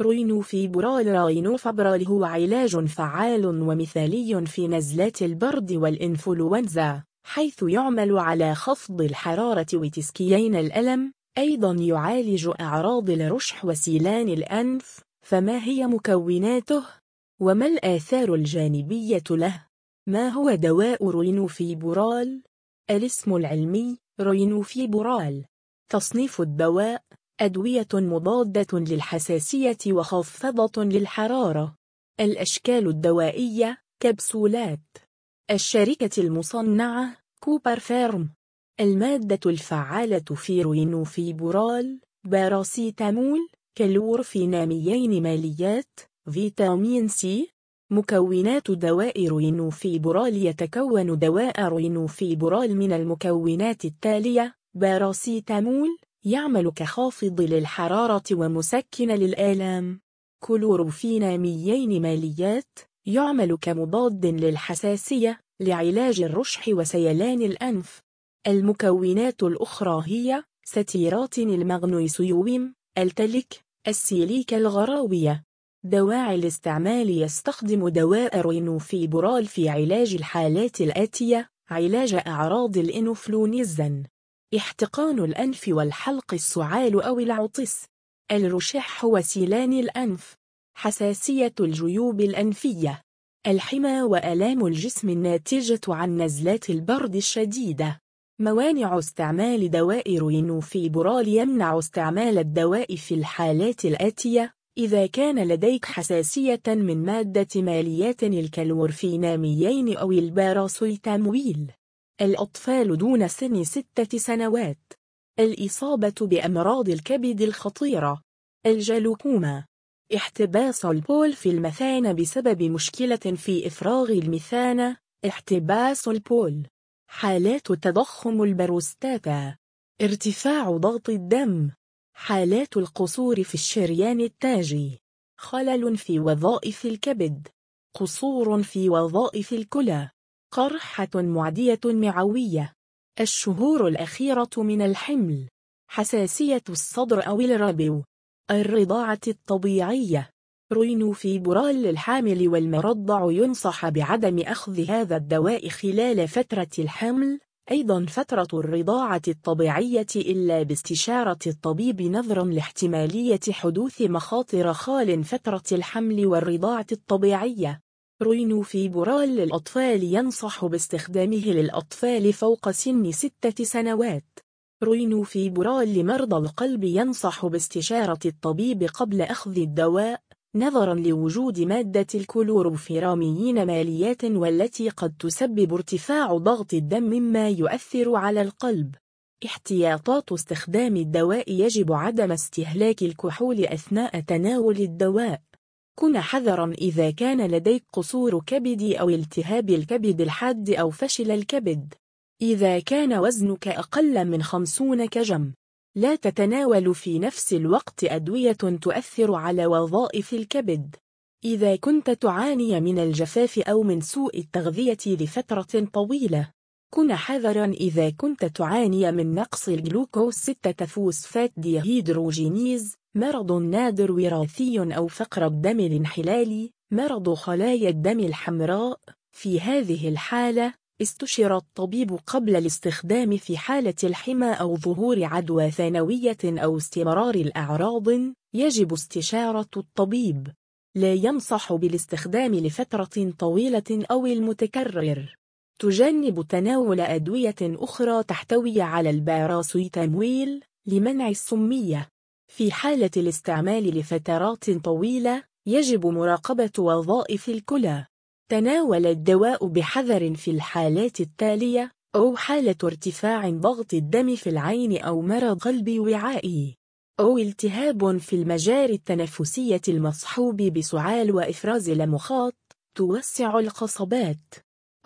رينوفيبرال رينوفيبرال هو علاج فعال ومثالي في نزلات البرد والإنفلونزا حيث يعمل على خفض الحرارة وتسكين الألم أيضا يعالج أعراض الرشح وسيلان الأنف فما هي مكوناته؟ وما الآثار الجانبية له؟ ما هو دواء رينوفيبرال؟ الاسم العلمي رينوفيبرال تصنيف الدواء أدوية مضادة للحساسية وخافضة للحرارة. الأشكال الدوائية كبسولات. الشركة المصنعة كوبر فارما. المادة الفعالة في رينوفيبرال باراسيتامول كلورفينامين ماليات فيتامين سي. مكونات دواء رينوفيبرال يتكون دواء رينوفيبرال من المكونات التالية باراسيتامول يعمل كخافض للحرارة ومسكن للآلام. كلورفينامين ماليات يعمل كمضاد للحساسية لعلاج الرشح وسيلان الأنف. المكونات الأخرى هي ستيرات المغنيسيوم التلك السيليكا الغروية. دواعي الاستعمال يستخدم دواء رينوفيبرال في علاج الحالات الآتية علاج أعراض الإنفلونزا احتقان الأنف والحلق السعال أو العطس. الرشح وسيلان الأنف. حساسية الجيوب الأنفية. الحمى وألام الجسم الناتجة عن نزلات البرد الشديدة. موانع استعمال دواء رينوفيبرال يمنع استعمال الدواء في الحالات الآتية. إذا كان لديك حساسية من مادة ماليات الكلورفينامين أو الباراسيتامول الأطفال دون سن ستة سنوات. الإصابة بأمراض الكبد الخطيرة. الجلوكوما. احتباس البول في المثانة بسبب مشكلة في إفراغ المثانة. احتباس البول. حالات تضخم البروستاتا. ارتفاع ضغط الدم. حالات القصور في الشريان التاجي. خلل في وظائف الكبد. قصور في وظائف الكلى. قرحة معدية معوية. الشهور الأخيرة من الحمل. حساسية الصدر أو الربو الرضاعة الطبيعية. روينوفيبرال للحامل والمرضع ينصح بعدم أخذ هذا الدواء خلال فترة الحمل. أيضا فترة الرضاعة الطبيعية إلا باستشارة الطبيب نظرا لاحتمالية حدوث مخاطر خال فترة الحمل والرضاعة الطبيعية. رينوفيبرال للأطفال ينصح باستخدامه للأطفال فوق سن ستة سنوات. رينوفيبرال لمرضى القلب ينصح باستشارة الطبيب قبل أخذ الدواء نظرا لوجود مادة الكلورفينامين ماليات والتي قد تسبب ارتفاع ضغط الدم مما يؤثر على القلب. احتياطات استخدام الدواء يجب عدم استهلاك الكحول أثناء تناول الدواء. كن حذرا إذا كان لديك قصور كبد أو التهاب الكبد الحاد أو فشل الكبد. إذا كان وزنك أقل من 50 كجم. لا تتناول في نفس الوقت أدوية تؤثر على وظائف الكبد. إذا كنت تعاني من الجفاف أو من سوء التغذية لفترة طويلة. كن حذرا إذا كنت تعاني من نقص الجلوكوز 6 فوسفات ديهيدروجينيز مرض نادر وراثي أو فقر الدم الانحلالي مرض خلايا الدم الحمراء. في هذه الحالة استشر الطبيب قبل الاستخدام في حالة الحمى أو ظهور عدوى ثانوية أو استمرار الأعراض. يجب استشارة الطبيب. لا ينصح بالاستخدام لفترة طويلة أو المتكرر. تجنب تناول أدوية أخرى تحتوي على الباراسويتامويل لمنع السمية. في حالة الاستعمال لفترات طويلة يجب مراقبة وظائف الكلى. تناول الدواء بحذر في الحالات التالية أو حالة ارتفاع ضغط الدم في العين أو مرض قلب وعائي. أو التهاب في المجاري التنفسية المصحوب بسعال وإفراز لمخاط توسع القصبات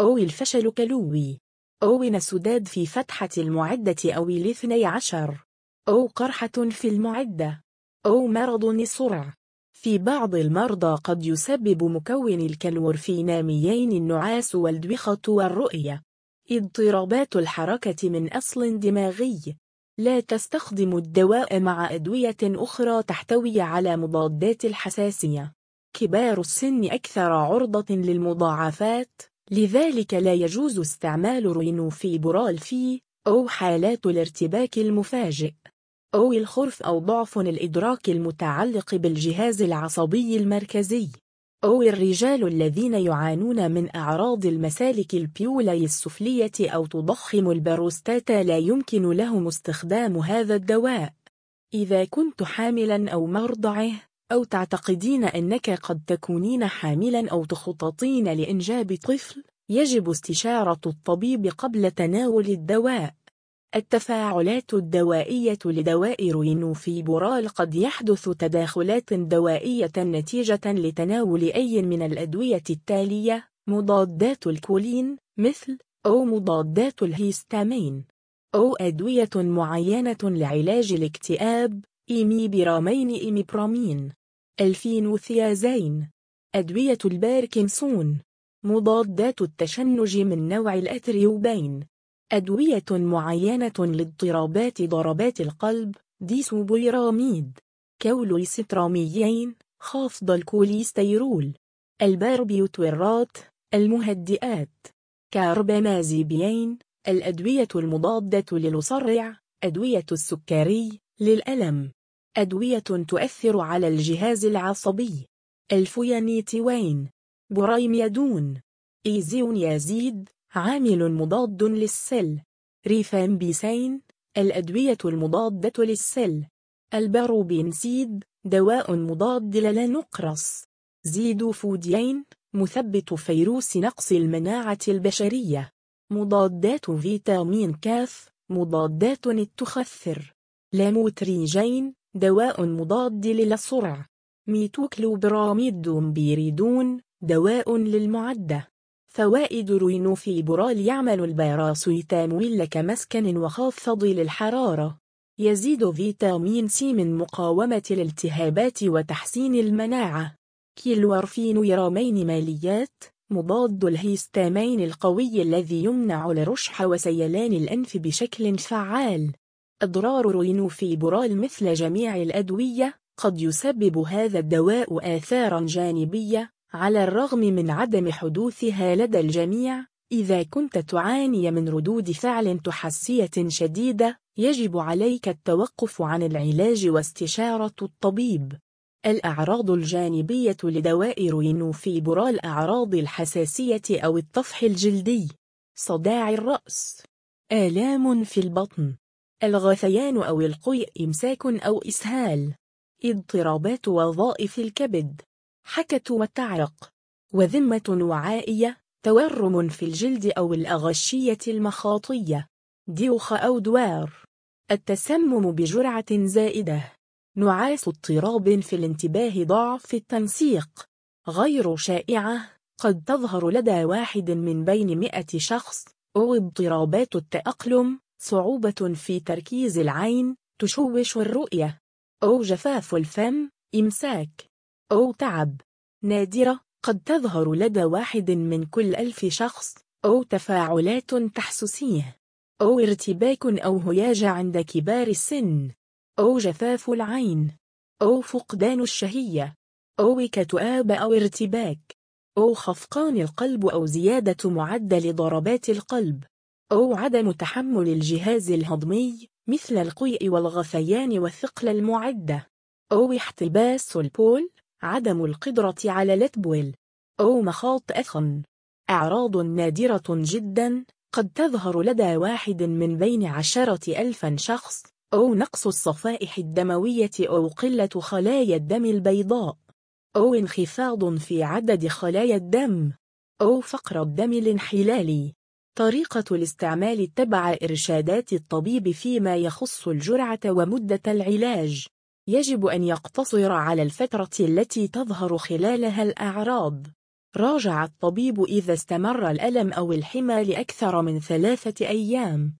أو الفشل كلوي. أو نسداد في فتحة المعدة أو الاثني عشر. أو قرحة في المعدة أو مرض الصرع. في بعض المرضى قد يسبب مكون الكلورفينامين النعاس والدوخة والرؤية. اضطرابات الحركة من أصل دماغي. لا تستخدم الدواء مع أدوية أخرى تحتوي على مضادات الحساسية. كبار السن أكثر عرضة للمضاعفات، لذلك لا يجوز استعمال رينوفيبرال في أو حالات الارتباك المفاجئ. أو الخرف أو ضعف الإدراك المتعلق بالجهاز العصبي المركزي. أو الرجال الذين يعانون من أعراض المسالك البيولي السفلية أو تضخم البروستاتا لا يمكن لهم استخدام هذا الدواء. إذا كنت حاملا أو مرضعه أو تعتقدين أنك قد تكونين حاملا أو تخططين لإنجاب طفل يجب استشارة الطبيب قبل تناول الدواء. التفاعلات الدوائية لدواء رينوفيبرال قد يحدث تداخلات دوائية نتيجة لتناول أي من الأدوية التالية مضادات الكولين مثل أو مضادات الهيستامين أو أدوية معينة لعلاج الاكتئاب إيميبرامين إيميبرامين الفينوثيازين أدوية الباركنسون مضادات التشنج من نوع الأتروبين أدوية معينة لاضطرابات ضربات القلب ديسوبيراميد. كوليسترامين خافض الكوليسترول. الباربيتورات المهدئات. كاربامازيبين الأدوية المضادة للصرع أدوية السكري للألم. أدوية تؤثر على الجهاز العصبي. الفينيتوين بريميدون. إيزونيازيد. عامل مضاد للسل. ريفامبيسين الأدوية المضادة للسل. البروبينسيد دواء مضاد للنقرص زيدوفودين مثبت فيروس نقص المناعة البشرية. مضادات فيتامين كاف مضادات التخثر لاموتريجين دواء مضاد للصرع ميتوكلوبراميد دومبيريدون دواء للمعدة. فوائد رينوفيبرال يعمل الباراسيتامول كمسكن وخافض للحرارة يزيد فيتامين سي من مقاومة الالتهابات وتحسين المناعة. كلورفينيرامين ماليات مضاد الهيستامين القوي الذي يمنع الرشح وسيلان الأنف بشكل فعال. أضرار رينوفيبرال مثل جميع الأدوية قد يسبب هذا الدواء آثارا جانبية على الرغم من عدم حدوثها لدى الجميع إذا كنت تعاني من ردود فعل تحسسية شديدة يجب عليك التوقف عن العلاج واستشارة الطبيب. الأعراض الجانبية لدواء رينوفيبرال أعراض الحساسية أو الطفح الجلدي. صداع الرأس. آلام في البطن. الغثيان أو القيء إمساك أو إسهال. اضطرابات وظائف الكبد. حكة وتعرق وذمة وعائية تورم في الجلد أو الأغشية المخاطية. ديوخ أو دوار. التسمم بجرعة زائدة. نعاس اضطراب في الانتباه ضعف التنسيق. غير شائعة قد تظهر لدى واحد من بين مئة شخص. أو اضطرابات التأقلم صعوبة في تركيز العين تشوش الرؤية. أو جفاف الفم إمساك. أو تعب. نادرة قد تظهر لدى واحد من كل ألف شخص أو تفاعلات تحسسية أو ارتباك أو هياج عند كبار السن أو جفاف العين أو فقدان الشهية أو كتؤاب أو ارتباك أو خفقان القلب أو زيادة معدل ضربات القلب أو عدم تحمل الجهاز الهضمي مثل القيء والغثيان والثقل المعدة أو احتباس البول. عدم القدرة على لتبول أو مخاط أثن أعراض نادرة جدا. قد تظهر لدى واحد من بين عشرة ألفا شخص. أو نقص الصفائح الدموية أو قلة خلايا الدم البيضاء. أو انخفاض في عدد خلايا الدم. أو فقر الدم الانحلالي. طريقة الاستعمال تبع إرشادات الطبيب فيما يخص الجرعة ومدة العلاج. يجب أن يقتصر على الفترة التي تظهر خلالها الأعراض. راجع الطبيب إذا استمر الألم أو الحمى لأكثر من ثلاثة أيام.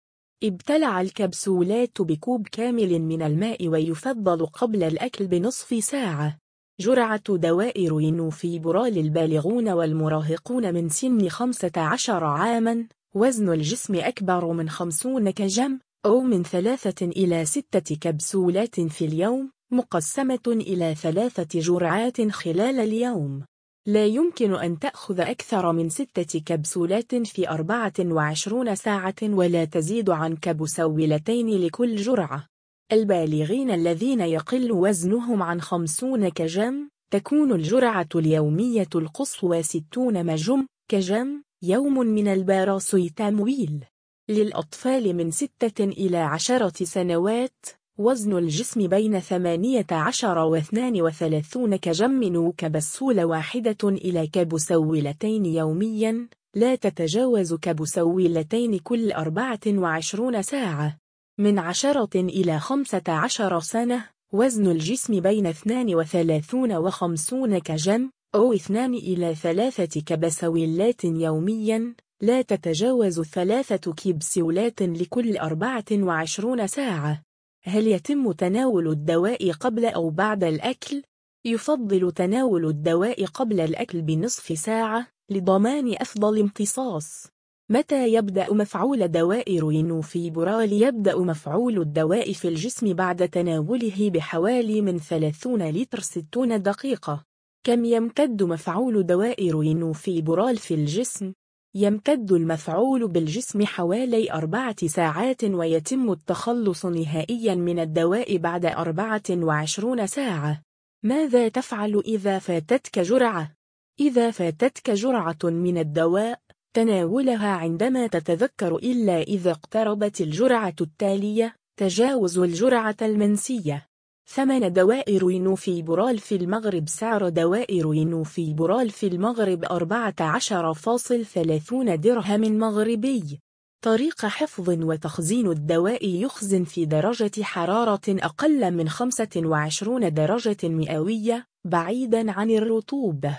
ابتلع الكبسولات بكوب كامل من الماء ويفضل قبل الأكل بنصف ساعة. جرعة دواء روينوفيبرال البالغون والمراهقون من سن 15 عاما. وزن الجسم أكبر من 50 كجم أو من ثلاثة إلى ستة كبسولات في اليوم. مقسمة إلى ثلاثة جرعات خلال اليوم. لا يمكن أن تأخذ أكثر من ستة كبسولات في 24 ساعة ولا تزيد عن كبسولتين لكل جرعة. البالغين الذين يقل وزنهم عن 50 كجم تكون الجرعة اليومية القصوى 60 مجم كجم يوم من الباراسيتامويل. للأطفال من 6 إلى 10 سنوات وزن الجسم بين 18 و 32 كجم كبسولة واحدة إلى كبسولتين يوميا لا تتجاوز كبسولتين كل 24 ساعة. من 10 إلى 15 سنة وزن الجسم بين 32 و 50 كجم أو 2 إلى 3 كبسولات يوميا لا تتجاوز ثلاثة كبسولات لكل 24 ساعة. هل يتم تناول الدواء قبل أو بعد الأكل؟ يفضل تناول الدواء قبل الأكل بنصف ساعة لضمان أفضل امتصاص متى يبدأ مفعول دواء رينوفيبرال يبدأ مفعول الدواء في الجسم بعد تناوله بحوالي من 30 إلى 60 دقيقة كم يمتد مفعول دواء رينوفيبرال في الجسم؟ يمتد المفعول بالجسم حوالي أربعة ساعات ويتم التخلص نهائيا من الدواء بعد 24 ساعة ماذا تفعل إذا فاتتك جرعة؟ إذا فاتتك جرعة من الدواء تناولها عندما تتذكر إلا إذا اقتربت الجرعة التالية تجاوز الجرعة المنسية ثمن دواء رينوفيبرال في المغرب سعر دواء رينوفيبرال في المغرب 14.30 درهم مغربي. طريقة حفظ وتخزين الدواء يخزن في درجة حرارة أقل من 25 درجة مئوية بعيدا عن الرطوبة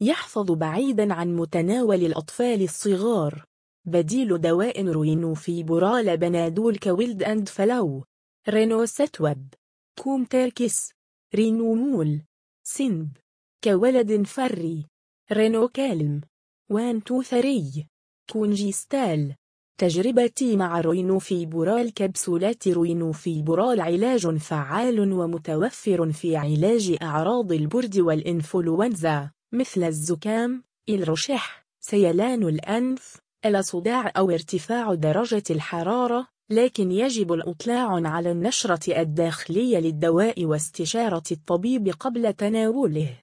يحفظ بعيدا عن متناول الأطفال الصغار. بديل دواء رينوفيبرال Panadol Cold and Flu. Rhinostop. Comtrex رينومول سنب Cold Free. Rhinocalm. One Two Three Congestal. تجربتي مع رينوفيبرال كبسولات رينوفيبرال علاج فعال ومتوفر في علاج أعراض البرد والإنفلونزا مثل الزكام، الرشح، سيلان الأنف، الصداع أو ارتفاع درجة الحرارة، لكن يجب الإطلاع على النشرة الداخلية للدواء واستشارة الطبيب قبل تناوله.